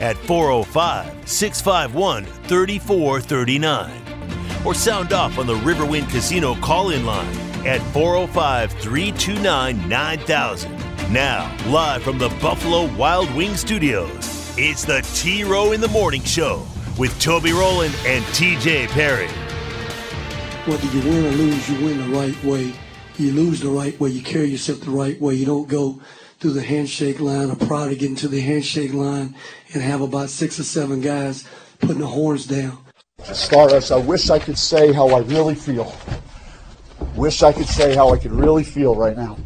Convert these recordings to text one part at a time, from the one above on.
at 405 651 3439 or sound off on the Riverwind Casino call in line at 405 329 9000. Now, live from the Buffalo Wild Wing Studios, it's the T Row in the Morning Show with Toby Rowland and TJ Perry. Whether you win or lose, you win the right way. You lose the right way. You carry yourself the right way. You don't go through the handshake line or proud to get into the handshake line and have about six or seven guys putting the horns down. Stardust, I wish I could say how I really feel. Wish I could say how I could really feel right now,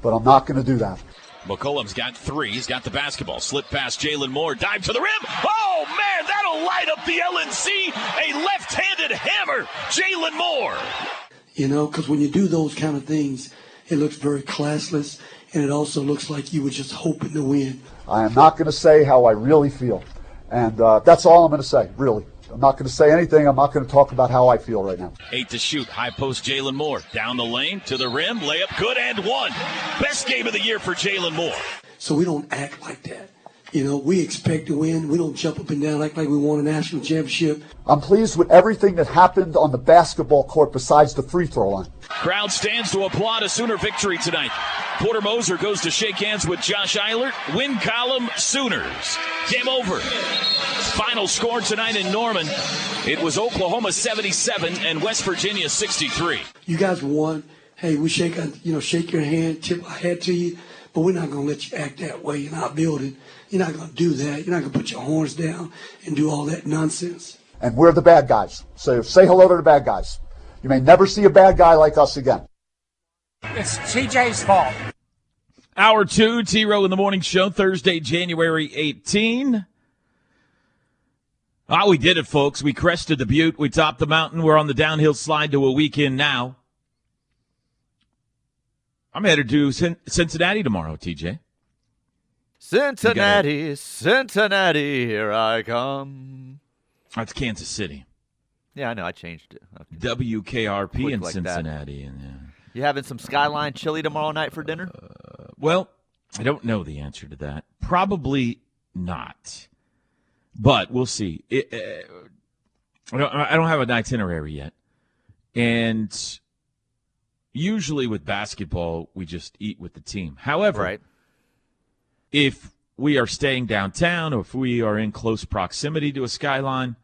but I'm not going to do that. McCollum's got three. He's got the basketball. Slip past Jalen Moore. Dive to the rim. Oh, man, that'll light up the LNC. A left handed hammer. Jalen Moore. You know, because when you do those kind of things, it looks very classless, and it also looks like you were just hoping to win. I am not going to say how I really feel. And uh, that's all I'm going to say, really. I'm not going to say anything. I'm not going to talk about how I feel right now. Eight to shoot. High post Jalen Moore. Down the lane to the rim. Layup good and one. Best game of the year for Jalen Moore. So we don't act like that. You know, we expect to win. We don't jump up and down like like we won a national championship. I'm pleased with everything that happened on the basketball court besides the free throw line. Crowd stands to applaud a Sooner victory tonight. Porter Moser goes to shake hands with Josh Eilert. Win column Sooners. Game over. Final score tonight in Norman. It was Oklahoma 77 and West Virginia 63. You guys won. Hey, we shake uh, you know shake your hand, tip our hat to you, but we're not going to let you act that way in our building. You're not going to do that. You're not going to put your horns down and do all that nonsense. And we're the bad guys. So say hello to the bad guys. You may never see a bad guy like us again. It's TJ's fault. Hour two, T Row in the Morning Show, Thursday, January 18. Ah, we did it, folks. We crested the butte. We topped the mountain. We're on the downhill slide to a weekend now. I'm headed to Cincinnati tomorrow, TJ. Cincinnati, gotta... Cincinnati, here I come. That's Kansas City. Yeah, I know. I changed it. Okay. WKRP in like Cincinnati. And, yeah. You having some Skyline chili tomorrow night for dinner? Uh, well, I don't know the answer to that. Probably not. But we'll see. It, uh, I, don't, I don't have an itinerary yet. And usually with basketball, we just eat with the team. However, right. If we are staying downtown or if we are in close proximity to a skyline,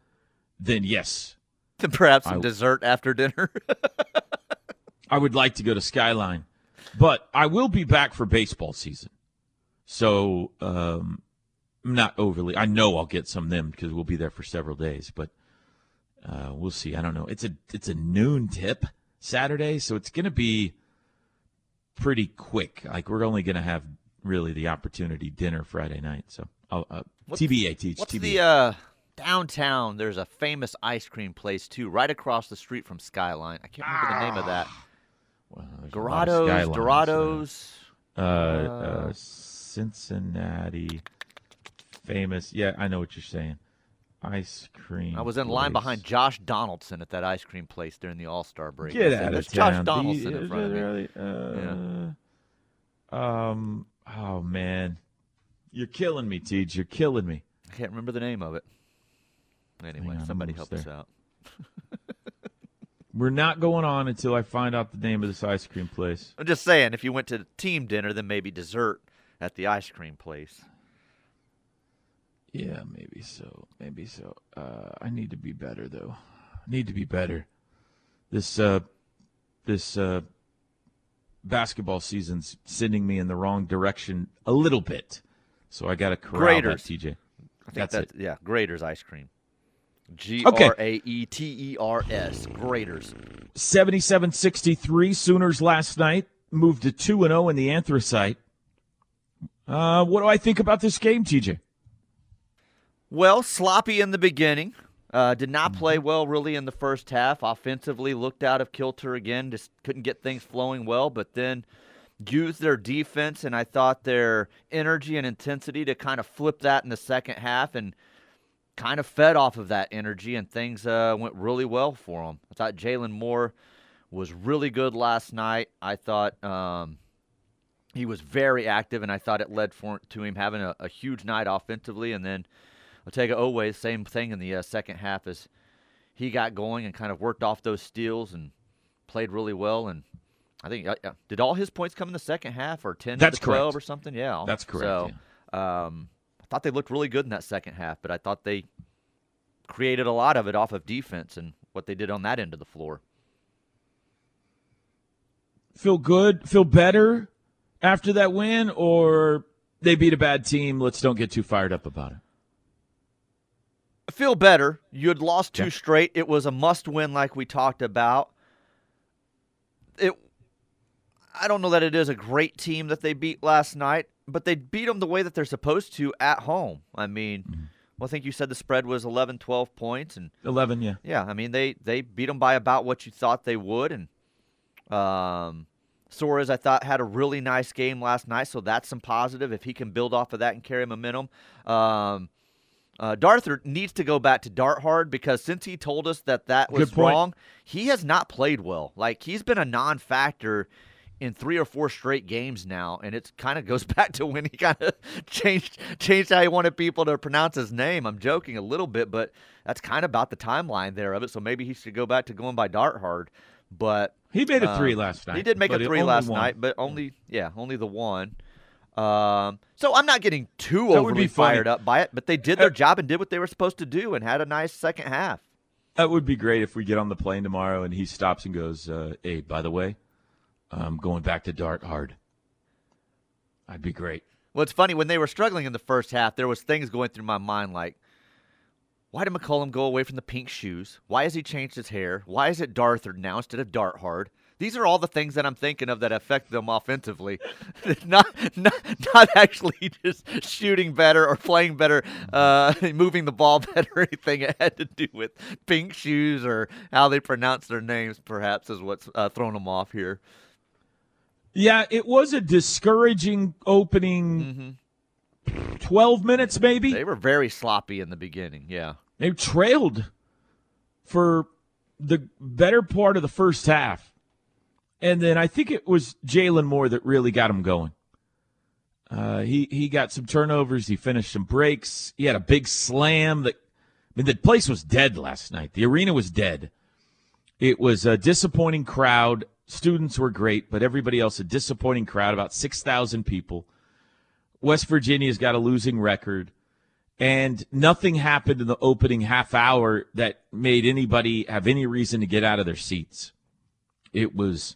then yes. Perhaps some I, dessert after dinner. I would like to go to Skyline, but I will be back for baseball season. So um, I'm not overly. I know I'll get some of them because we'll be there for several days, but uh, we'll see. I don't know. It's a it's a noon tip Saturday, so it's going to be pretty quick. Like we're only going to have really the opportunity dinner Friday night. So I'll, uh, what's, TBA teach. What's TBA. the uh, downtown? There's a famous ice cream place too, right across the street from Skyline. I can't remember ah. the name of that. Well, Dorados, Dorados. Uh, uh, Cincinnati, famous. Yeah, I know what you're saying. Ice cream. I was in place. line behind Josh Donaldson at that ice cream place during the All Star break. Get out of town. Josh Donaldson the, in front of me. Really? Uh, yeah. Um. Oh man, you're killing me, Tej. You're killing me. I can't remember the name of it. Anyway, on, somebody help there. us out. We're not going on until I find out the name of this ice cream place. I'm just saying, if you went to team dinner, then maybe dessert at the ice cream place. Yeah, maybe so. Maybe so. Uh, I need to be better, though. I need to be better. This uh, this uh, basketball season's sending me in the wrong direction a little bit, so I got to corral Graeter's. that, TJ. I think that's, that's it. Yeah, Graeter's ice cream. G R A E T E R S. Graeter's. 77 63 Sooners last night. Moved to 2 0 in the Anthracite. Uh, what do I think about this game, TJ? Well, sloppy in the beginning. Uh, did not play mm-hmm. well really in the first half. Offensively, looked out of kilter again. Just couldn't get things flowing well. But then used their defense and I thought their energy and intensity to kind of flip that in the second half and kind of fed off of that energy and things uh, went really well for them. I thought Jalen Moore was really good last night. I thought um, he was very active and I thought it led for, to him having a, a huge night offensively. And then Otega Oweh, same thing in the uh, second half as he got going and kind of worked off those steals and played really well and I think uh, did all his points come in the second half or ten That's to twelve correct. or something? Yeah, that's correct. So, yeah. um, I thought they looked really good in that second half, but I thought they created a lot of it off of defense and what they did on that end of the floor. Feel good, feel better after that win, or they beat a bad team. Let's don't get too fired up about it. Feel better. You had lost two yeah. straight. It was a must win, like we talked about. It I don't know that it is a great team that they beat last night, but they beat them the way that they're supposed to at home. I mean, mm-hmm. well, I think you said the spread was 11, 12 points, and 11, yeah, yeah. I mean, they they beat them by about what you thought they would, and um, Soares I thought had a really nice game last night, so that's some positive if he can build off of that and carry momentum. Um, uh, Darthur needs to go back to dart hard because since he told us that that was wrong, he has not played well. Like he's been a non-factor in three or four straight games now, and it kind of goes back to when he kind of changed changed how he wanted people to pronounce his name. I'm joking a little bit, but that's kind of about the timeline there of it. So maybe he should go back to going by dart hard. But he made a three um, last night. He did make a three last won. night, but only yeah, only the one. Um, so I'm not getting too that overly fired up by it, but they did their uh, job and did what they were supposed to do and had a nice second half. That would be great if we get on the plane tomorrow and he stops and goes, uh, "Hey, by the way, um, going back to dart hard. I'd be great. Well, it's funny when they were struggling in the first half. There was things going through my mind like, why did McCollum go away from the pink shoes? Why has he changed his hair? Why is it Darthard now instead of Dart Hard? These are all the things that I'm thinking of that affect them offensively. not, not, not actually just shooting better or playing better, uh, moving the ball better or anything. It had to do with pink shoes or how they pronounce their names, perhaps, is what's uh, thrown them off here. Yeah, it was a discouraging opening mm-hmm. 12 minutes, maybe. They were very sloppy in the beginning, yeah. They trailed for the better part of the first half. And then I think it was Jalen Moore that really got him going. Uh, he he got some turnovers. He finished some breaks. He had a big slam. That I mean, the place was dead last night. The arena was dead. It was a disappointing crowd students were great, but everybody else a disappointing crowd, about 6,000 people. West Virginia's got a losing record, and nothing happened in the opening half hour that made anybody have any reason to get out of their seats. It was,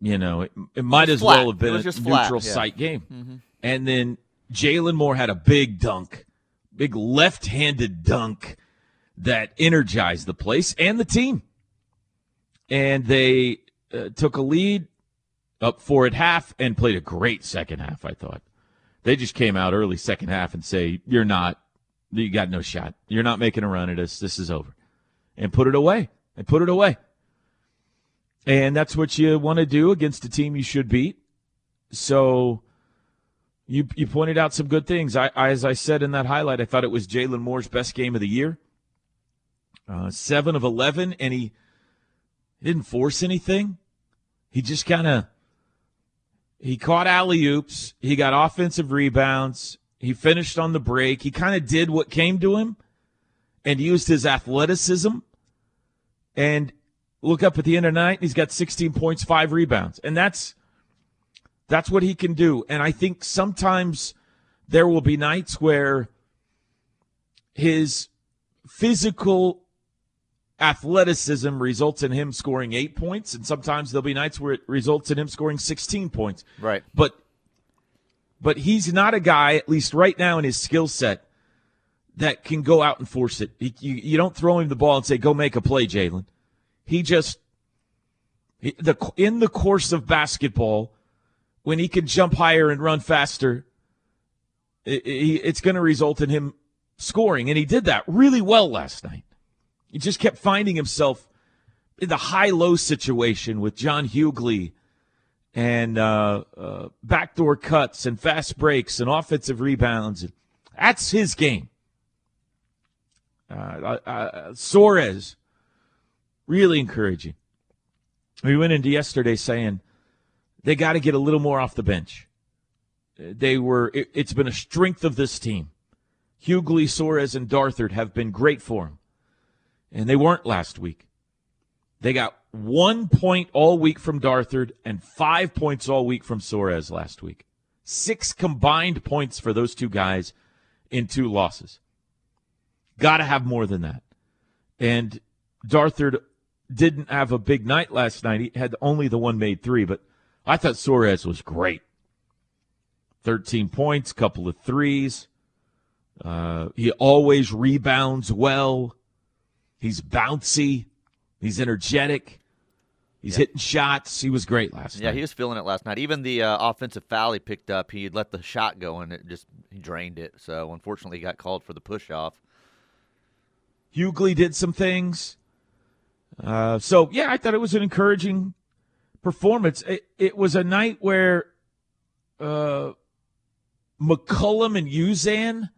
you know, it, it might as flat. well have been a neutral yeah. site game. Mm-hmm. And then Jalen Moore had a big dunk, big left handed dunk that energized the place and the team and they uh, took a lead up four at half and played a great second half. I thought they just came out early second half and say, "You're not, you got no shot. You're not making a run at us. This is over," and put it away. And put it away. And that's what you want to do against a team you should beat. So you you pointed out some good things. I, I as I said in that highlight, I thought it was Jalen Moore's best game of the year. Uh, seven of eleven, and he didn't force anything. He just kind of he caught alley oops. He got offensive rebounds. He finished on the break. He kind of did what came to him and used his athleticism. And look up at the end of the night, he's got 16 points, five rebounds. And that's that's what he can do. And I think sometimes there will be nights where his physical athleticism results in him scoring eight points, and sometimes there'll be nights where it results in him scoring 16 points. Right. But but he's not a guy, at least right now in his skill set, that can go out and force it. He, you, you don't throw him the ball and say, "Go make a play, Jalen." He just the in the course of basketball, when he can jump higher and run faster, it, it, it's going to result in him scoring, and he did that really well last night. He just kept finding himself in the high-low situation with John Hughley and uh, uh, backdoor cuts and fast breaks and offensive rebounds. That's his game. Uh, uh, uh, Soares, really encouraging. We went into yesterday saying they got to get a little more off the bench. They were. It, it's been a strength of this team. Hughley, Soares, and Darthard have been great for him, and they weren't last week. They got one point all week from Darthard and five points all week from Soares last week. Six combined points for those two guys in two losses. Got to have more than that. And Darthard didn't have a big night last night. He had only the one made three, but I thought Soares was great. 13 points, couple of threes. Uh, he always rebounds well. He's bouncy. He's energetic. He's Yeah. hitting shots. He was great last Yeah, night. Yeah, he was feeling it last night. Even the uh, offensive foul he picked up, he let the shot go and it just he drained it. So unfortunately, he got called for the push off. Hughley did some things. Uh, so yeah, I thought it was an encouraging performance. It, it was a night where uh, McCollum and Uzan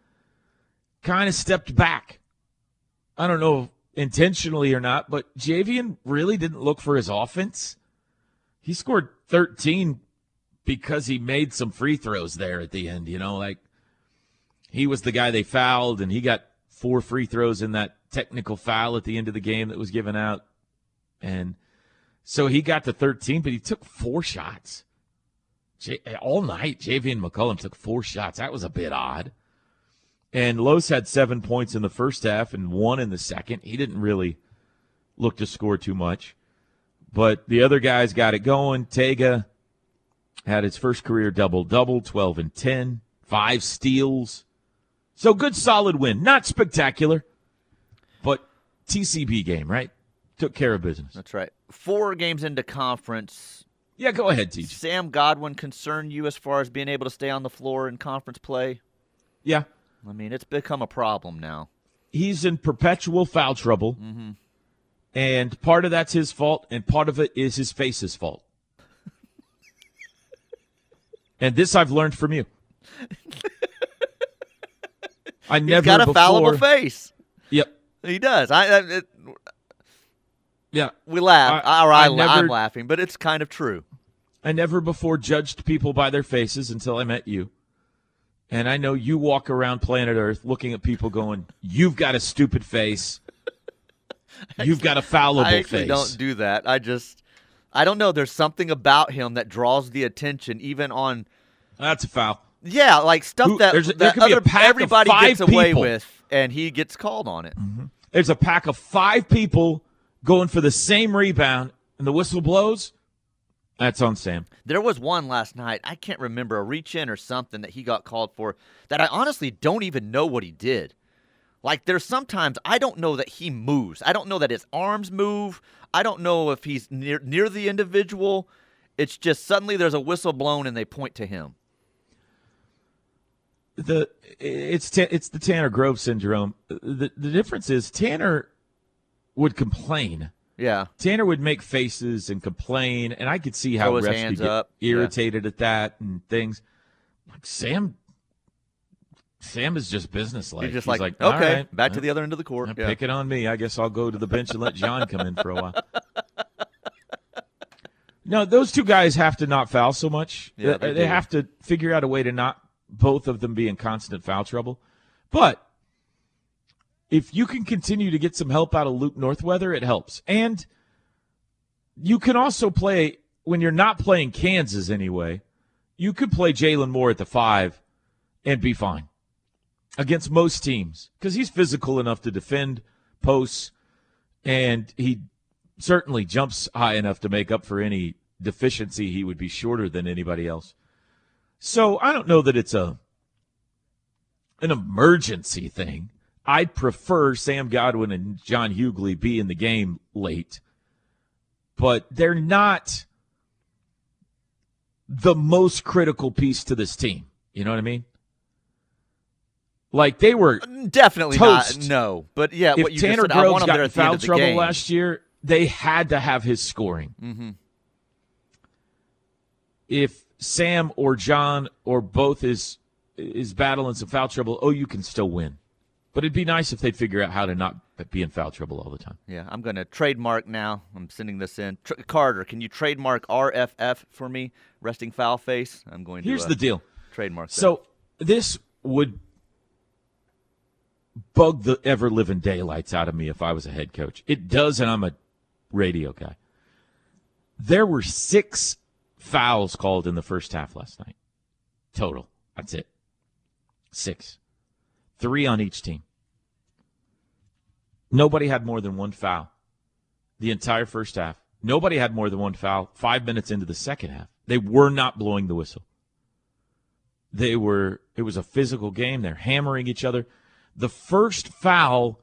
kind of stepped back. I don't know intentionally or not, but Javian really didn't look for his offense. He scored 13 because he made some free throws there at the end. You know, like he was the guy they fouled, and he got four free throws in that technical foul at the end of the game that was given out. And so he got to 13, but he took four shots. J- all night, Javian McCollum took four shots. That was a bit odd. And Los had seven points in the first half and one in the second. He didn't really look to score too much. But the other guys got it going. Tega had his first career double double, 12 and 10, five steals. So good, solid win. Not spectacular, but TCB game, right? Took care of business. That's right. Four games into conference. Yeah, go ahead, TJ. Sam Godwin concern you as far as being able to stay on the floor in conference play? Yeah, I mean, it's become a problem now. he's in perpetual foul trouble, mm-hmm. and part of that's his fault, and part of it is his face's fault. and this I've learned from you. I He's never got a before, fallible face. Yep. He does. I, I it, Yeah. we laugh, I- or I I, am laughing, but it's kind of true. I never before judged people by their faces until I met you. And I know you walk around planet Earth looking at people going, You've got a stupid face. You've got a fallible I actually face. don't do that. I just, I don't know. There's something about him that draws the attention, even on, That's a foul. yeah, like stuff Who- that, there that could be a other, everybody five gets away people. with, and he gets called on it. Mm-hmm. There's a pack of five people going for the same rebound, and the whistle blows. That's on Sam. There was one last night. I can't remember a reach in or something that he got called for that I honestly don't even know what he did. Like there's sometimes I don't know that he moves. I don't know that his arms move. I don't know if he's near near the individual. It's just suddenly there's a whistle blown and they point to him. the it's it's the Tanner Grove syndrome. The the difference is Tanner would complain. Yeah. Tanner would make faces and complain, and I could see how Throw refs could get up. Yeah. irritated at that and things. Like Sam, Sam is just businesslike. He's just He's like, "All okay, right, back to the other end of the court. Yeah. Pick it on me. I guess I'll go to the bench and let John come in for a while. No, those two guys have to not foul so much. Yeah, they, they have to figure out a way to not both of them be in constant foul trouble. But if you can continue to get some help out of Luke Northweather, it helps. And you can also play when you're not playing Kansas anyway. You could play Jalen Moore at the five and be fine against most teams because he's physical enough to defend posts and he certainly jumps high enough to make up for any deficiency. He would be shorter than anybody else. So I don't know that it's a an emergency thing. I'd prefer Sam Godwin and John Hughley be in the game late, but they're not the most critical piece to this team. You know what I mean? Like they were Definitely Toast. not. No, but yeah, if what you Tanner just said, Groves got in foul trouble game. last year, they had to have his scoring. Mm-hmm. If Sam or John or both is is battling some foul trouble, oh, you can still win. But it'd be nice if they'd figure out how to not be in foul trouble all the time. Yeah, I'm going to trademark now. I'm sending this in. Tr- Carter, can you trademark RFF for me? Resting foul face. I'm going to. Here's uh, the deal. Trademark. that. So this would bug the ever living daylights out of me if I was a head coach. It does, and I'm a radio guy. There were six fouls called in the first half last night. Total. That's it. Six. Three on each team. Nobody had more than one foul the entire first half. Nobody had more than one foul five minutes into the second half. They were not blowing the whistle. They were, it was a physical game. They're hammering each other. The first foul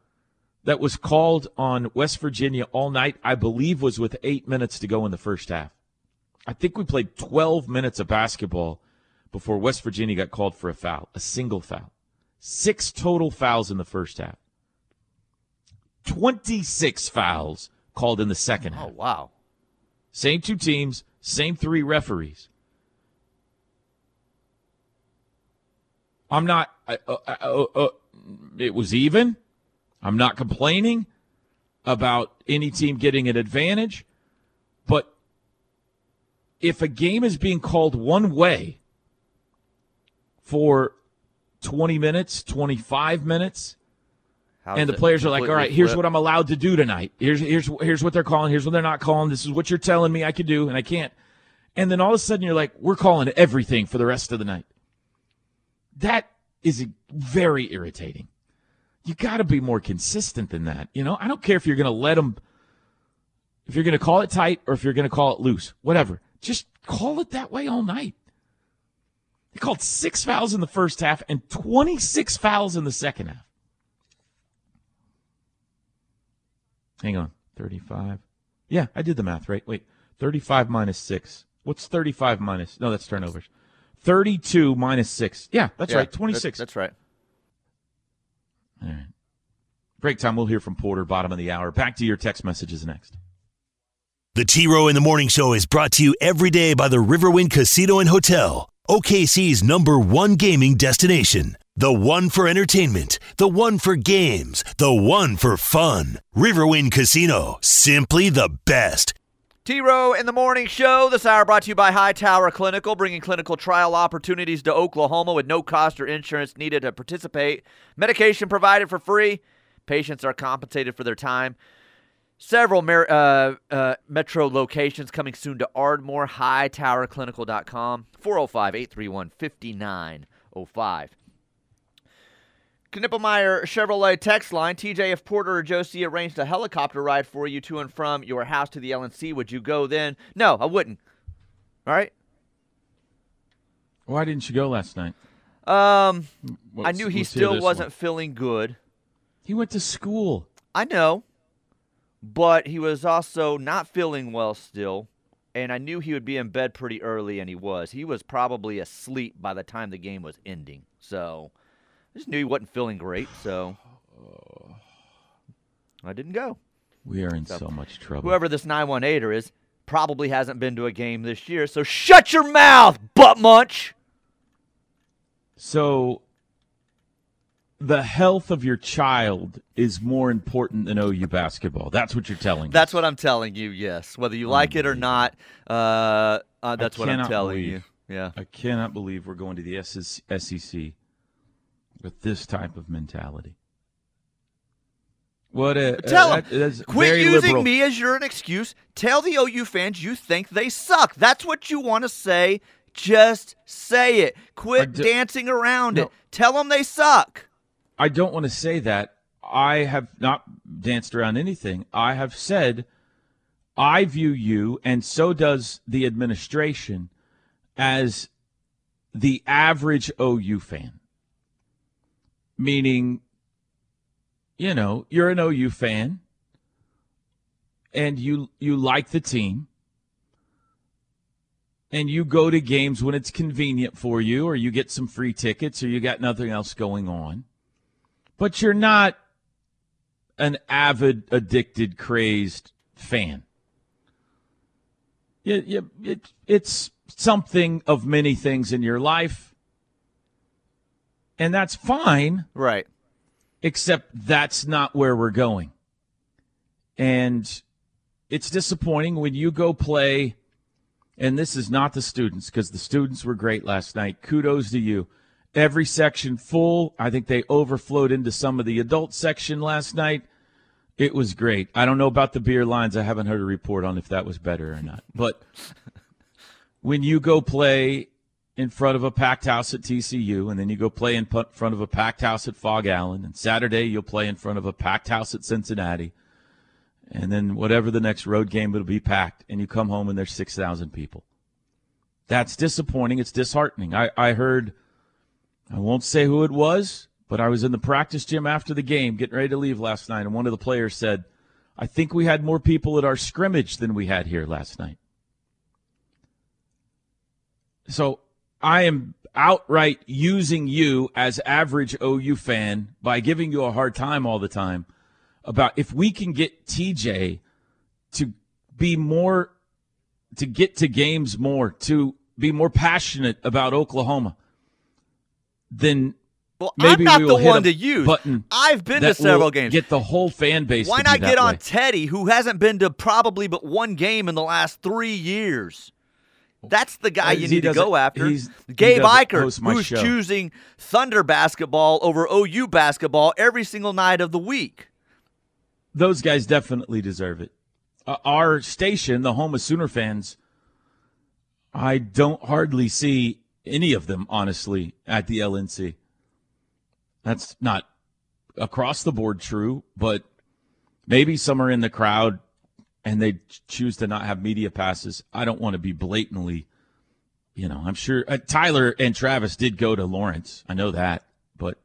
that was called on West Virginia all night, I believe, was with eight minutes to go in the first half. I think we played 12 minutes of basketball before West Virginia got called for a foul, a single foul. Six total fouls in the first half. 26 fouls called in the second half. Oh wow. Same two teams, same three referees. I'm not. I, uh, uh, uh, uh, it was even. I'm not complaining about any team getting an advantage, but if a game is being called one way for 20 minutes, 25 minutes, How and the players are like, "All right, completely here's flip? what I'm allowed to do tonight. Here's here's here's what they're calling. Here's what they're not calling. This is what you're telling me I can do, and I can't." And then all of a sudden, you're like, "We're calling everything for the rest of the night." That is very irritating. You got to be more consistent than that. You know, I don't care if you're going to let them, if you're going to call it tight or if you're going to call it loose, whatever. Just call it that way all night. They called six fouls in the first half and 26 fouls in the second half. Hang on. 35. Yeah, I did the math right. Wait. 35 minus 6. What's 35 minus? No, that's turnovers. 32 minus 6. Yeah, that's Yeah, right. that- 26. That's right. All right. Break time. We'll hear from Porter, bottom of the hour. Back to your text messages next. The T Row in the Morning Show is brought to you every day by the Riverwind Casino and Hotel, OKC's number one gaming destination. The one for entertainment, the one for games, the one for fun. Riverwind Casino, simply the best. T Row in the Morning Show. This hour brought to you by Hightower Clinical, bringing clinical trial opportunities to Oklahoma with no cost or insurance needed to participate. Medication provided for free. Patients are compensated for their time. Several mer- uh, uh, metro locations coming soon to Ardmore. HightowerClinical.com. 405 831 5905. Knippelmeyer Chevrolet text line. TJ, if Porter or Josie arranged a helicopter ride for you to and from your house to the LNC, would you go then? No, I wouldn't. All right. Why didn't you go last night? Um, I knew he still wasn't one. feeling good. He went to school. I know, but he was also not feeling well still, and I knew he would be in bed pretty early, and he was. He was probably asleep by the time the game was ending. So I just knew he wasn't feeling great. So I didn't go. We are in so much trouble. Whoever this 918er is probably hasn't been to a game this year. So shut your mouth, butt munch. So the health of your child is more important than OU basketball. That's what you're telling me. That's us. what I'm telling you. Yes, whether you like it or not, uh, uh, that's what I'm telling believe- you. Yeah. I cannot believe we're going to the SS SEC with this type of mentality. What a Tell uh, them. that- Quit using liberal. me as your an excuse. Tell the OU fans you think they suck. That's what you want to say. Just say it. Quit do- dancing around No. it. Tell them they suck. I don't want to say that. I have not danced around anything. I have said I view you, and so does the administration, as the average OU fan. Meaning, you know, you're an OU fan and you you like the team and you go to games when it's convenient for you or you get some free tickets or you got nothing else going on but you're not an avid, addicted, crazed fan. You, it, it's something of many things in your life, and that's fine, Right. except that's not where we're going. And it's disappointing when you go play, and this is not the students, because the students were great last night. Kudos to you. Every section full. I think they overflowed into some of the adult section last night. It was great. I don't know about the beer lines. I haven't heard a report on if that was better or not. But when you go play in front of a packed house at TCU, and then you go play in front of a packed house at Phog Allen, and Saturday you'll play in front of a packed house at Cincinnati, and then whatever the next road game it'll be packed, and you come home and there's six thousand people. That's disappointing. It's disheartening. I, I heard, I won't say who it was, but I was in the practice gym after the game, getting ready to leave last night, and one of the players said, "I think we had more people at our scrimmage than we had here last night." So I am outright using you as average OU fan by giving you a hard time all the time about if we can get TJ to be more to get to games more, to be more passionate about Oklahoma, then Well, maybe I'm not we the will hit one to use. button I've been to several games. Get the whole fan base. Why not get on way. Teddy, who hasn't been to probably but one game in the last three years? That's the guy you need to go after. Gabe Eicher, who's show. choosing Thunder basketball over OU basketball every single night of the week. those guys definitely deserve it. Uh, our station, the home of Sooner fans, I don't hardly see any of them, honestly, at the LNC. That's not across the board true, but maybe some are in the crowd and they choose to not have media passes. I don't want to be blatantly, you know, I'm sure uh, Tyler and Travis did go to Lawrence. I know that, but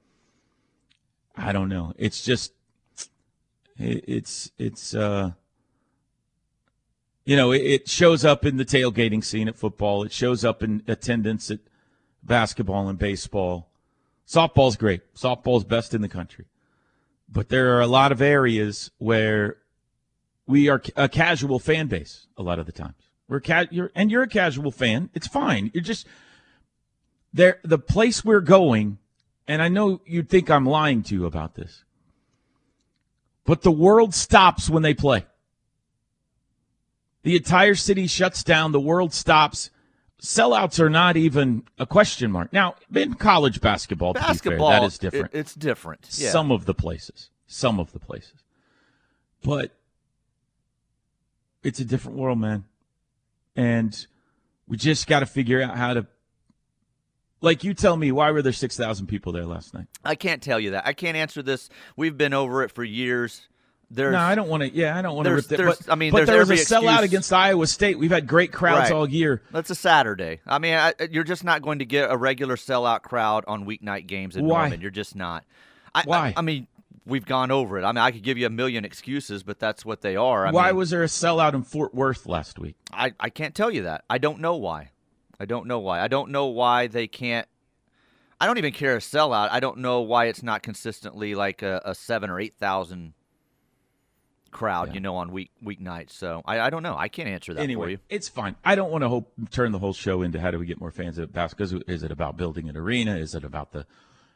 I don't know. It's just, it, it's, it's, uh, you know, it, it shows up in the tailgating scene at football. It shows up in attendance at basketball and baseball. Softball's great. Softball's best in the country. But there are a lot of areas where we are a casual fan base a lot of the times. We're ca- you're, and you're a casual fan. It's fine. You're just there. The place we're going, and I know you'd think I'm lying to you about this, but the world stops when they play. The entire city shuts down. The world stops. Sellouts are not even a question mark. Now, in college basketball, to Basketball, be fair, that is it- different. it's different. Yeah. Some of the places. Some of the places. But it's a different world, man. And we just got to figure out how to. Like you tell me, why were there 6,000 people there last night? I can't tell you that. I can't answer this. We've been over it for years. There's, no, I don't want to. Yeah, I don't want to rip that. But, I mean, but there's there was a every sellout excuse. against Iowa State. We've had great crowds Right. all year. That's a Saturday. I mean, I, you're just not going to get a regular sellout crowd on weeknight games in Why? Norman. You're just not. I, Why? I, I mean, we've gone over it. I mean, I could give you a million excuses, but that's what they are. I why mean, was there a sellout in Fort Worth last week? I, I can't tell you that. I don't know why. I don't know why. I don't know why they can't. I don't even care a sellout. I don't know why it's not consistently like a, a seven or eight thousand crowd, Yeah. you know, on week weeknights. So I, I don't know. I can't answer that for anyway, you. it's fine. I don't want to hope turn the whole show into how do we get more fans at basketball. Is it about building an arena? Is it about the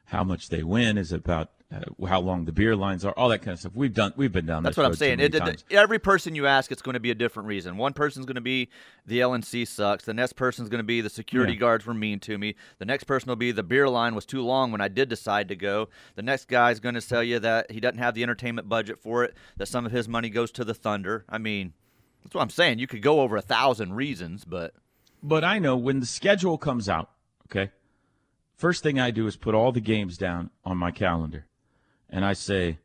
how much they win? Is about uh, how long the beer lines are? All that kind of stuff. We've done. We've been down. That's what I'm saying. It, it- every person you ask, it's going to be a different reason. One person's going to be the LNC sucks. The next person's going to be the security Yeah. guards were mean to me. The next person will be the beer line was too long when I did decide to go. The next guy's going to tell you that he doesn't have the entertainment budget for it. That some of his money goes to the Thunder. I mean, that's what I'm saying. You could go over a thousand reasons, but But I know when the schedule comes out, okay, first thing I do is put all the games down on my calendar. And I say,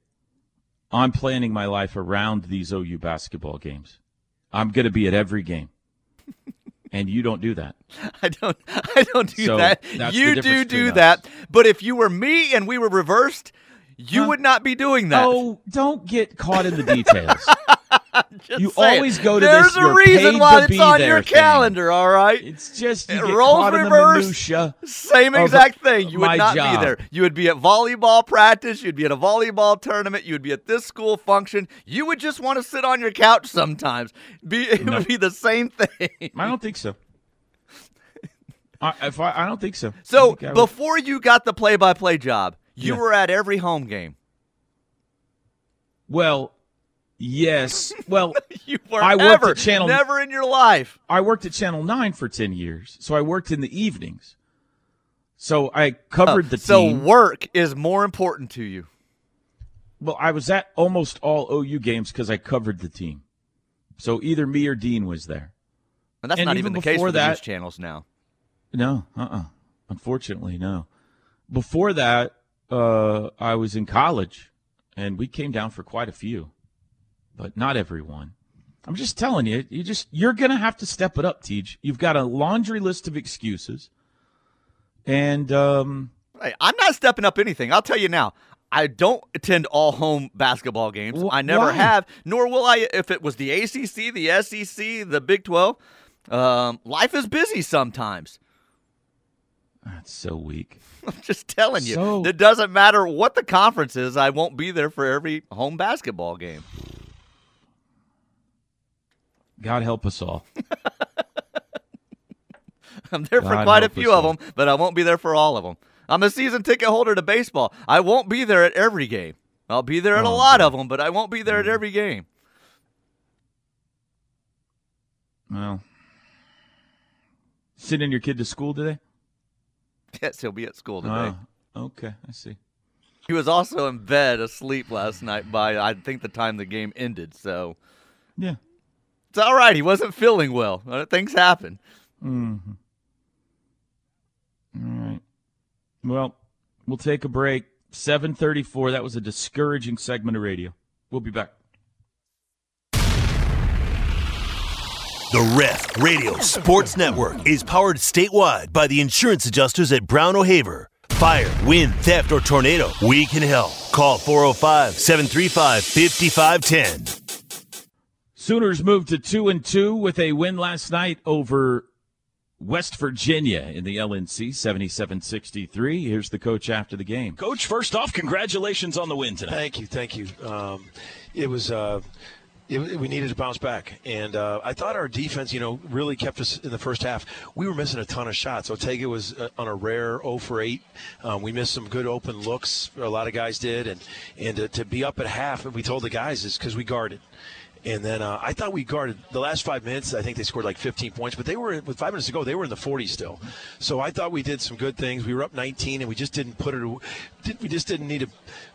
I'm planning my life around these OU basketball games. I'm going to be at every game. and you don't do that. I don't. I don't do So, that. You do do that. us. But if you were me and we were reversed, you would not be doing that. Oh, don't get caught in the details. You saying. always go to There's this, There's a reason why it's on your thing. calendar. All right. It's just It rolls reverse. Same exact thing. You would not job. be there. You would be at volleyball practice. You'd be at a volleyball tournament. You would be at this school function. You would just want to sit on your couch sometimes. Be it No. would be the same thing. I don't think so. I, if I, I don't think so. So think before you got the play-by-play job, you Yeah. were at every home game. well, yes. Well, You were I worked ever, at Channel- never in your life. I worked at Channel Nine for ten years, so I worked in the evenings. So I covered the Uh, so team. work is more important to you. Well, I was at almost all OU games because I covered the team. So either me or Dean was there. And that's And not even the case for the news channels now. No, uh, uh Unfortunately, no. Before that, uh, I was in college, and we came down for quite a few, but not everyone. I'm just telling you, you just you're gonna have to step it up, Tej. You've got a laundry list of excuses, and um, Hey, I'm not stepping up anything. I'll tell you now. I don't attend all home basketball games. Wh- I never why? have, nor will I if it was the ACC, the SEC, the Big 12. Um, life is busy sometimes. that's so weak. I'm just telling you. So- it doesn't matter what the conference is. I won't be there for every home basketball game. God help us all. I'm there for quite a few of all. them, but I won't be there for all of them. I'm a season ticket holder to baseball. I won't be there at every game. I'll be there at a Oh, lot boy. of them, but I won't be there at Mm. every game. Well, sending your kid to school today? Yes, he'll be at school today. Oh, okay, I see. He was also in bed asleep last night by I think the time the game ended. So Yeah. It's all right. He wasn't feeling well. Uh, Things happen. Mm-hmm. All right. Well, we'll take a break. 734. That was a discouraging segment of radio. We'll be back. The Ref Radio Sports Network is powered statewide by the insurance adjusters at Brown O'Haver. Fire, wind, theft, or tornado, we can help. Call 405 735 5510. Sooners moved to 2 and 2 with a win last night over West Virginia in the LNC 77-63. Here's the coach after the game. Coach, first off, congratulations on the win tonight. Thank you, thank you. Um, it was. Uh, it, we needed to bounce back, and uh, I thought our defense, you know, really kept us in the first half. We were missing a ton of shots. Otega was uh, on a rare 0 for 8. Um, we missed some good open looks. A lot of guys did, and and to, to be up at half, we told the guys is because we guarded. And then uh, I thought we guarded the last five minutes. I think they scored like 15 points, but they were with five minutes to go. They were in the 40s still. So I thought we did some good things. We were up 19, and we just didn't put it. We just didn't need to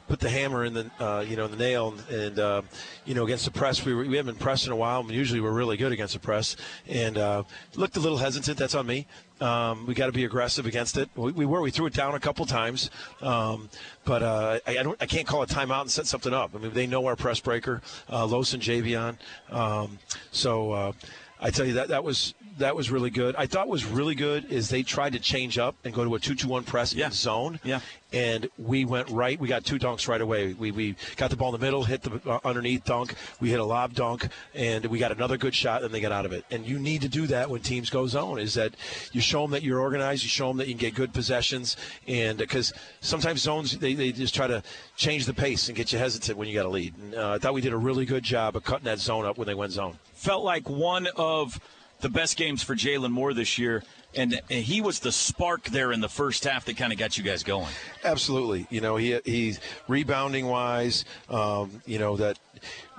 put the hammer in the uh, you know in the nail. And uh, you know against the press, we were, we haven't been pressed in a while. And usually we're really good against the press, and uh, looked a little hesitant. That's on me. Um, we got to be aggressive against it. We, we were. We threw it down a couple times, um, but uh, I, I don't. I can't call a timeout and set something up. I mean, they know our press breaker, uh, Los and Javian. Um, so uh, I tell you that that was that was really good. I thought was really good is they tried to change up and go to a two-two-one press Yeah. in zone. Yeah. And we went right. We got two dunks right away. We, we got the ball in the middle, hit the uh, underneath dunk. We hit a lob dunk, and we got another good shot. And they got out of it. And you need to do that when teams go zone. Is that you show them that you're organized. You show them that you can get good possessions. And because sometimes zones they, they just try to change the pace and get you hesitant when you got a lead. And, uh, I thought we did a really good job of cutting that zone up when they went zone. Felt like one of the best games for Jalen Moore this year, and he was the spark there in the first half that kind of got you guys going. Absolutely. You know, he he's rebounding wise. Um, you know that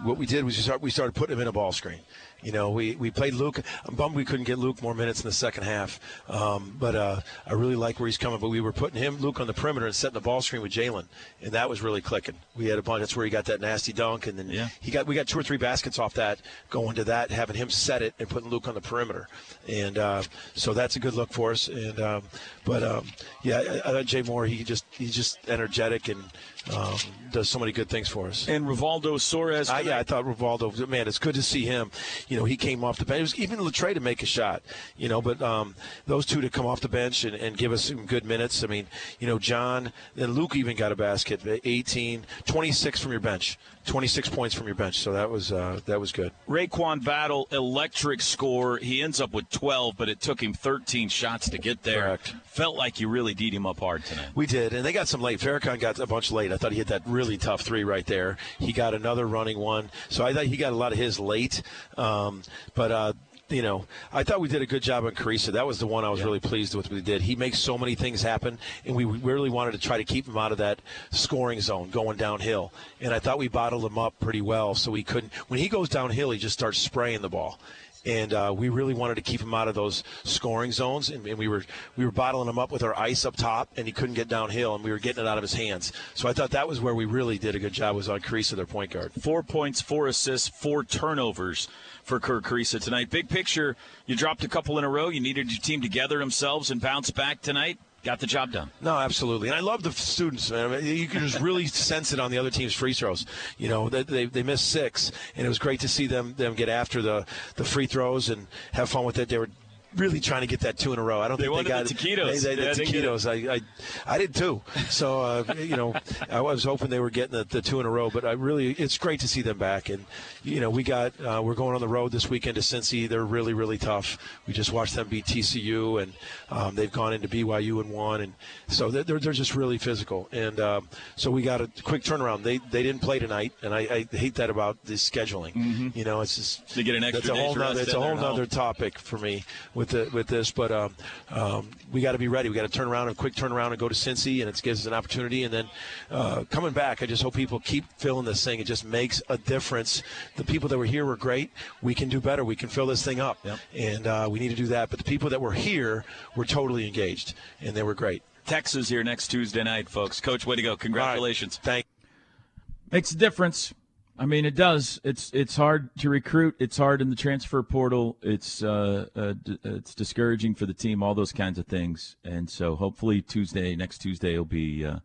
what we did was we, start, we started putting him in a ball screen. You know, we, we played Luke. I'm bummed we couldn't get Luke more minutes in the second half. Um, but uh, I really like where he's coming. But we were putting him, Luke, on the perimeter and setting the ball screen with Jalen, and that was really clicking. We had a bunch. That's where he got that nasty dunk, and then Yeah. he got we got two or three baskets off that, going to that, having him set it and putting Luke on the perimeter, and uh, so that's a good look for us. And um, but um, yeah, I, I thought Jay Moore he just he's just energetic and um, does so many good things for us. And Rivaldo Soares. Uh, yeah, I thought Rivaldo. Man, it's good to see him. You know, he came off the bench. It was even Le'Tre to make a shot. You know, but um, those two to come off the bench and, and give us some good minutes. I mean, you know, John and Luke even got a basket. 18, 26 from your bench. 26 points from your bench. So that was uh, that was good. RaeQuan Battle, electric score. He ends up with 12, but it took him 13 shots to get there. Correct. Felt like you really beat him up hard tonight. We did, and they got some late. Farrakhan got a bunch late. I thought he hit that really tough three right there. He got another running one, so I thought he got a lot of his late. Um, but uh, you know, I thought we did a good job on Kriisa. That was the one I was really pleased with. We did. He makes so many things happen, and we really wanted to try to keep him out of that scoring zone going downhill. And I thought we bottled him up pretty well, so he couldn't. When he goes downhill, he just starts spraying the ball and uh, we really wanted to keep him out of those scoring zones. And, and, we were we were bottling him up with our ice up top, and he couldn't get downhill, and we were getting it out of his hands. So I thought that was where we really did a good job was on Kriisa, their point guard. Four points, four assists, four turnovers for Kerr Kriisa tonight. Big picture, you dropped a couple in a row. You needed your team to gather themselves and bounce back tonight got the job done. No, absolutely, and I love the students, man. I mean, you can just really sense it on the other team's free throws. You know, they, they, they missed six, and it was great to see them them get after the the free throws and have fun with it. They were really trying to get that two in a row. I don't they think they got the taquitos. They, they, yeah, the taquitos. I, I, I did too. So uh, you know, I was hoping they were getting the, the, two in a row. But I really, it's great to see them back. And you know, we got uh, we're going on the road this weekend to Cincy. They're really really tough. We just watched them beat TCU, and um, they've gone into BYU and won. And so they're they're just really physical. And um, so we got a quick turnaround. They they didn't play tonight, and I, I hate that about the scheduling. Mm-hmm. You know, it's just they get an extra. That's a whole nother. It's a whole nother topic for me with the with this. But um, um, we got to be ready. We got to turn around and quick turn around and go to Cincy, and it gives us an opportunity. And then uh, coming back, I just hope people keep filling this thing. It just makes a difference. The people that were here were great. We can do better. We can fill this thing up, yep. and uh, we need to do that. But the people that were here were totally engaged, and they were great. Texas here next Tuesday night, folks. Coach, way to go! Congratulations. Right. Thank. Makes a difference. I mean, it does. It's it's hard to recruit. It's hard in the transfer portal. It's uh, uh, d- it's discouraging for the team. All those kinds of things. And so, hopefully, Tuesday, next Tuesday, will be uh,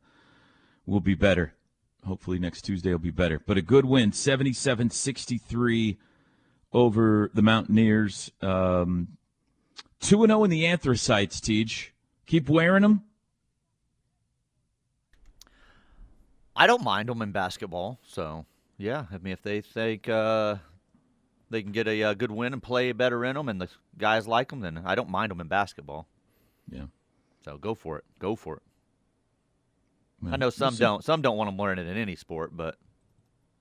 will be better. Hopefully, next Tuesday will be better. But a good win, 77-63 over the Mountaineers. Um, two and zero in the Anthracites. Teach, keep wearing them. I don't mind them in basketball, so yeah, I mean, if they think uh, they can get a, a, good win and play better in them, and the guys like them, then I don't mind them in basketball. Yeah. So go for it. Go for it. Well, I know some don't. Some don't want them learn it in any sport, but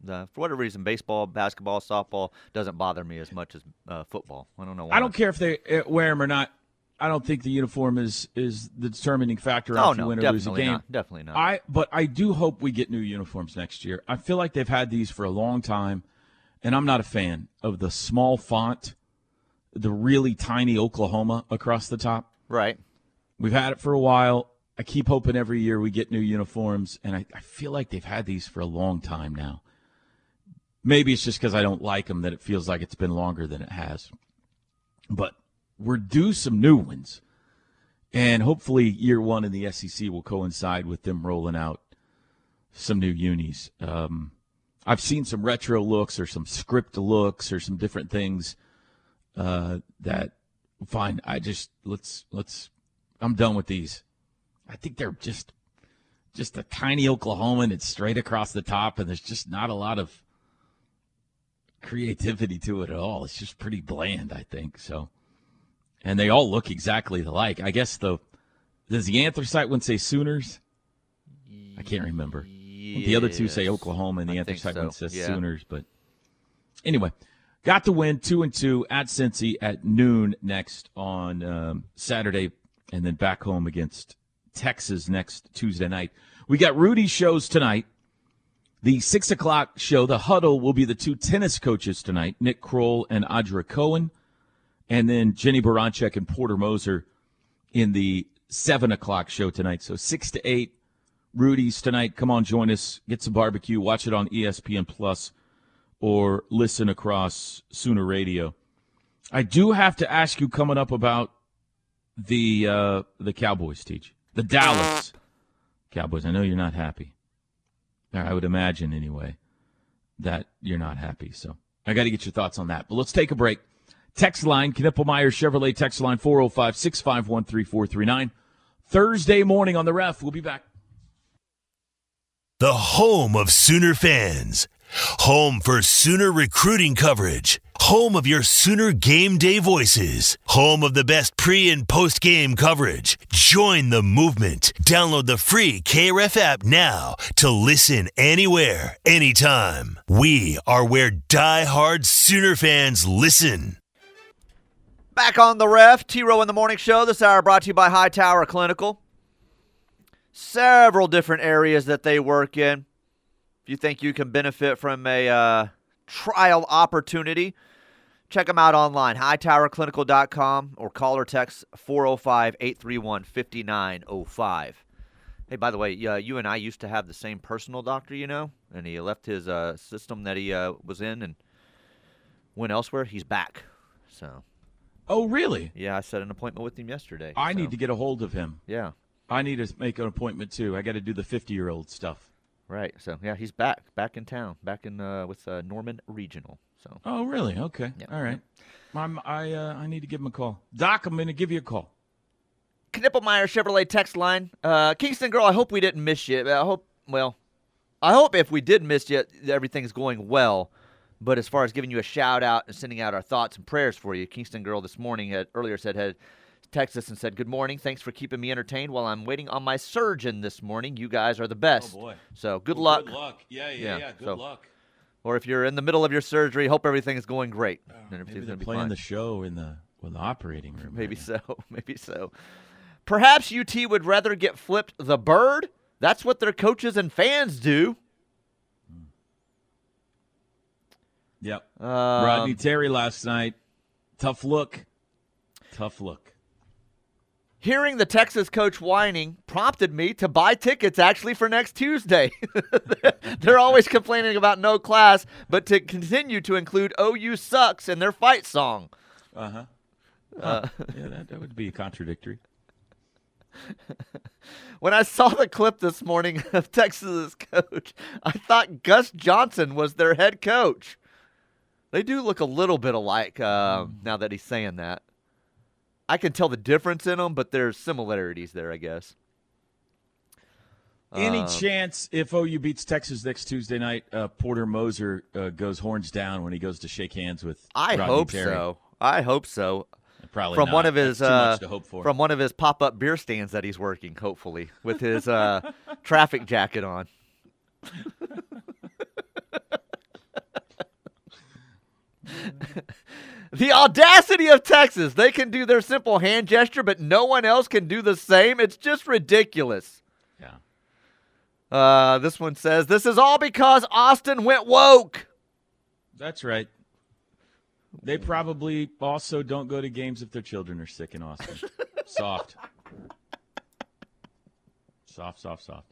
uh, for whatever reason, baseball, basketball, softball doesn't bother me as much as uh, football. I don't know why. I don't care if they uh, wear them or not. I don't think the uniform is is the determining factor oh, if no, you win or lose a game. Not, definitely not. I but I do hope we get new uniforms next year. I feel like they've had these for a long time, and I'm not a fan of the small font, the really tiny Oklahoma across the top. Right. We've had it for a while. I keep hoping every year we get new uniforms, and I, I feel like they've had these for a long time now. Maybe it's just because I don't like them that it feels like it's been longer than it has. But we're due some new ones. And hopefully, year one in the SEC will coincide with them rolling out some new unis. Um, I've seen some retro looks or some script looks or some different things uh, that fine. I just let's let's. I'm done with these. I think they're just just a tiny Oklahoma and it's straight across the top, and there's just not a lot of creativity to it at all. It's just pretty bland, I think. So and they all look exactly alike. I guess the does the anthracite one say Sooners? I can't remember. Yes. The other two say Oklahoma, and the I anthracite so. one says yeah. Sooners. But anyway, got the win two and two at Cincy at noon next on um, Saturday, and then back home against Texas next Tuesday night. We got Rudy shows tonight. The six o'clock show, the huddle, will be the two tennis coaches tonight, Nick Crowell and Audra Cohen and then Jennie Baranczyk and Porter Moser in the seven o'clock show tonight. So six to eight, Rudy's tonight. Come on, join us. Get some barbecue. Watch it on ESPN Plus or listen across Sooner Radio. I do have to ask you coming up about the uh, the Cowboys, teach the Dallas Cowboys. I know you're not happy. I would imagine anyway that you're not happy. So I got to get your thoughts on that. But let's take a break. Text line, Knippelmeyer Chevrolet text line 405 651 3439. Thursday morning on the ref. We'll be back. The home of Sooner fans. Home for Sooner recruiting coverage. Home of your Sooner game day voices. Home of the best pre and post game coverage. Join the movement. Download the free KRF app now to listen anywhere, anytime. We are where die-hard Sooner fans listen. Back on the ref, T Row in the Morning Show. This hour brought to you by Hightower Clinical. Several different areas that they work in. If you think you can benefit from a uh, trial opportunity, check them out online, hightowerclinical.com, or call or text 405 831 5905. Hey, by the way, uh, you and I used to have the same personal doctor, you know, and he left his uh, system that he uh, was in and went elsewhere. He's back. So, Oh, really? yeah, I set an appointment with him yesterday. I so, need to get a hold of him. Yeah, I need to make an appointment too. I got to do the 50 year old stuff. right. So, yeah, he's back, back in town, back in uh, with uh, Norman Regional. So, Oh, really? Okay. Yeah. All right. I'm, I uh, I need to give him a call. Doc, I'm going to give you a call. Knippelmeyer Chevrolet text line. Uh, Kingston girl, I hope we didn't miss you. I hope, well, I hope if we did miss you, everything's going well. But as far as giving you a shout out and sending out our thoughts and prayers for you, Kingston girl this morning had earlier said had texted us and said, "Good morning. Thanks for keeping me entertained while I'm waiting on my surgeon this morning. You guys are the best. Oh, boy. So good luck. Good luck. Yeah, Yeah, yeah, yeah. Good so- luck. Or if you're in the middle of your surgery, hope everything is going great. Uh, and Oh, Maybe they're be playing fine. the show in the in the operating room. Maybe right so. Maybe so. Perhaps UT would rather get flipped the bird. That's what their coaches and fans do. Yep. Um, Rodney Terry last night. Tough look. Tough look. Hearing the Texas coach whining prompted me to buy tickets actually for next Tuesday. They're always complaining about no class, but to continue to include OU sucks in their fight song. Uh-huh. Uh Yeah, that, that would be contradictory. When I saw the clip this morning of Texas's coach, I thought Gus Johnson was their head coach. They do look a little bit alike um, now that he's saying that. I can tell the difference in them, but there's similarities there, I guess. Any Um, chance if OU beats Texas next Tuesday night, uh, Porter Moser uh, goes horns down when he goes to shake hands with I Rodney hope Terry? so. I hope so. Probably from not. one of his too uh, much to hope for. from one of his pop-up beer stands that he's working, hopefully, with his uh, traffic jacket on. the audacity of Texas. They can do their simple hand gesture, but no one else can do the same. It's just ridiculous. yeah. Uh, this one says, This is all because Austin went woke. That's right. They probably also don't go to games if their children are sick in Austin. soft. Soft, soft, soft.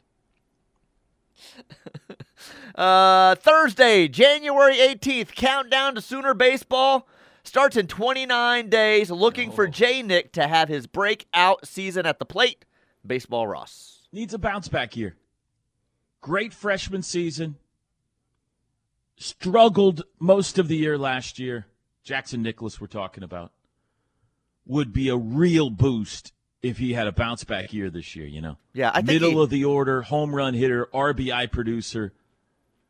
Uh, Thursday, January 18th, countdown to Sooner baseball starts in 29 days. Looking for J Nick to have his breakout season at the plate. Baseball Ross. Needs a bounce back year. Great freshman season. Struggled most of the year last year. Jackson Nicklaus, we're talking about. Would be a real boost if he had a bounce back year this year, you know? Yeah, I think Middle he- of the order, home run hitter, RBI producer.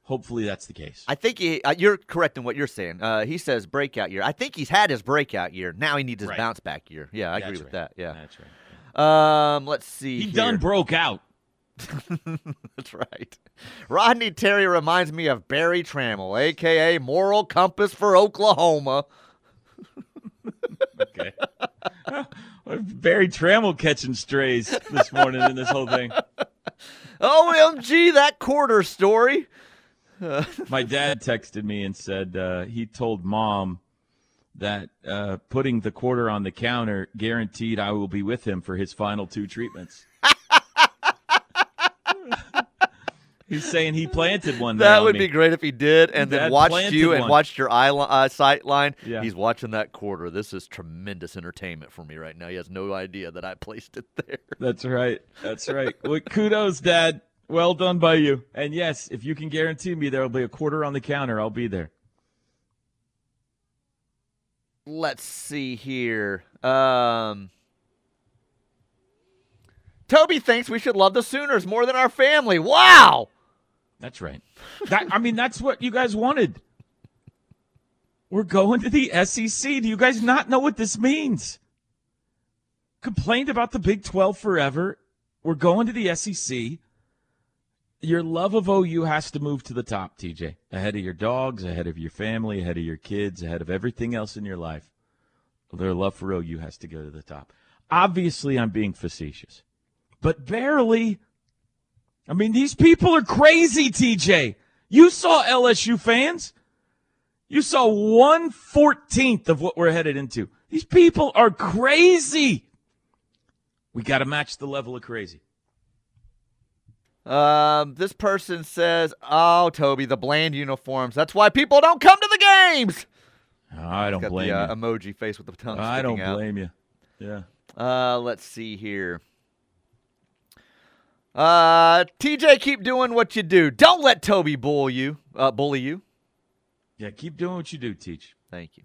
Hopefully that's the case. I think he, uh, you're correct in what you're saying. Uh, he says breakout year. I think he's had his breakout year. Now he needs his Right. bounce back year. Yeah, I That's agree with right. that. Yeah. That's right. Um, let's see. He here. done broke out. That's right. Rodney Terry reminds me of Barry Tramel, aka Moral Compass for Oklahoma. Okay. Barry Tramel catching strays this morning in this whole thing. OMG, that quarter story. My dad texted me and said uh, he told mom that uh, putting the quarter on the counter guaranteed I will be with him for his final two treatments. He's saying he planted one. there That on would me. be great if he did, and then watched you and one. watched your eye li- uh, sight line. Yeah. He's watching that quarter. This is tremendous entertainment for me right now. He has no idea that I placed it there. That's right. That's right. Well, kudos, Dad. Well done by you. And yes, if you can guarantee me there will be a quarter on the counter, I'll be there. Let's see here. Um, Toby thinks we should love the Sooners more than our family. Wow. That's right. That I mean, that's what you guys wanted. We're going to the SEC. Do you guys not know what this means? Complained about the Big 12 forever. We're going to the SEC. Your love of OU has to move to the top, TJ. Ahead of your dogs, ahead of your family, ahead of your kids, ahead of everything else in your life. Their love for OU has to go to the top. Obviously, I'm being facetious, but barely. I mean, these people are crazy, TJ. You saw LSU fans. You saw one fourteenth of what we're headed into. These people are crazy. We got to match the level of crazy. Um, this person says, "Oh, Toby, the bland uniforms. That's why people don't come to the games." I don't blame the uh, you. emoji face with the tongue. I don't out. blame you. Yeah. Uh, let's see here. Uh, TJ, keep doing what you do. Don't let Toby bull you. Uh, bully you. Yeah, keep doing what you do, Teach. Thank you.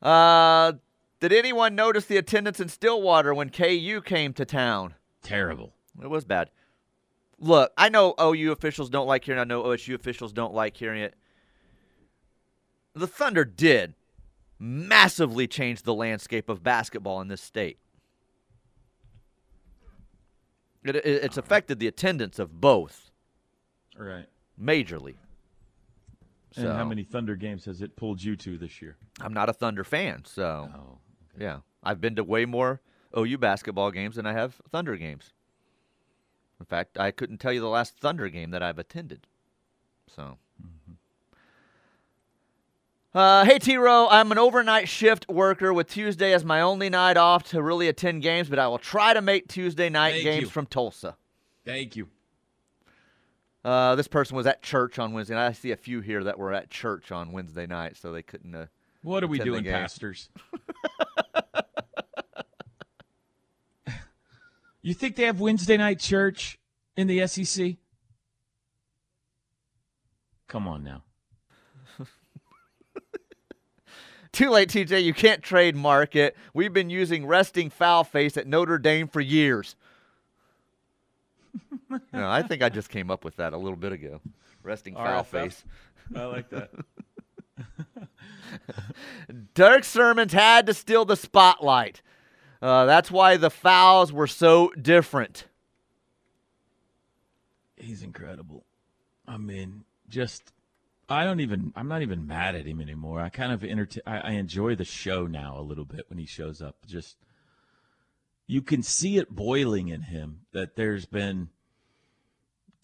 Uh, did anyone notice the attendance in Stillwater when KU came to town? Terrible. It was bad. Look, I know OU officials don't like hearing. I know OSU officials don't like hearing it. The Thunder did massively change the landscape of basketball in this state. It, it, it's uh-huh. affected the attendance of both right. majorly. And how many Thunder games has it pulled you to this year? I'm not a Thunder fan, so Oh. yeah, I've been to way more OU basketball games than I have Thunder games. In fact, I couldn't tell you the last Thunder game that I've attended. So, uh, hey T Row, I'm an overnight shift worker with Tuesday as my only night off to really attend games, but I will try to make Tuesday night Thank games you. from Tulsa. Thank you. Uh, this person was at church on Wednesday. night. I see a few here that were at church on Wednesday night, so they couldn't. Uh, What are we doing, pastors? you think they have Wednesday night church in the SEC? Come on now. Too late, TJ. You can't trademark it. We've been using resting foul face at Notre Dame for years. no, I think I just came up with that a little bit ago. Resting foul face. I like that. Dirk Sirmons had to steal the spotlight. Uh, that's why the fouls were so different. He's incredible. I mean, just I don't even I'm not even mad at him anymore. I kind of entertain I, I enjoy the show now a little bit when he shows up. Just you can see it boiling in him that there's been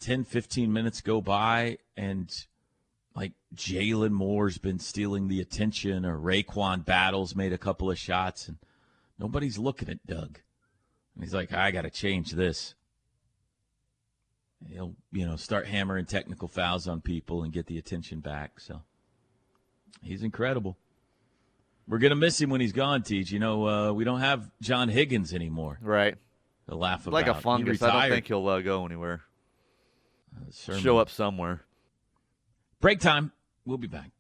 10, 15 minutes go by and like Jalon Moore's been stealing the attention or RaeQuan Battles made a couple of shots and nobody's looking at Doug. And he's like, I got to change this. He'll, you know, start hammering technical fouls on people and get the attention back. So he's incredible. We're gonna miss him when he's gone, Teach. You know, uh, we don't have John Higgins anymore Right. to laugh about. Like a fungus. I don't think he'll uh, go anywhere. Sermon. Show up somewhere. Break time. We'll be back.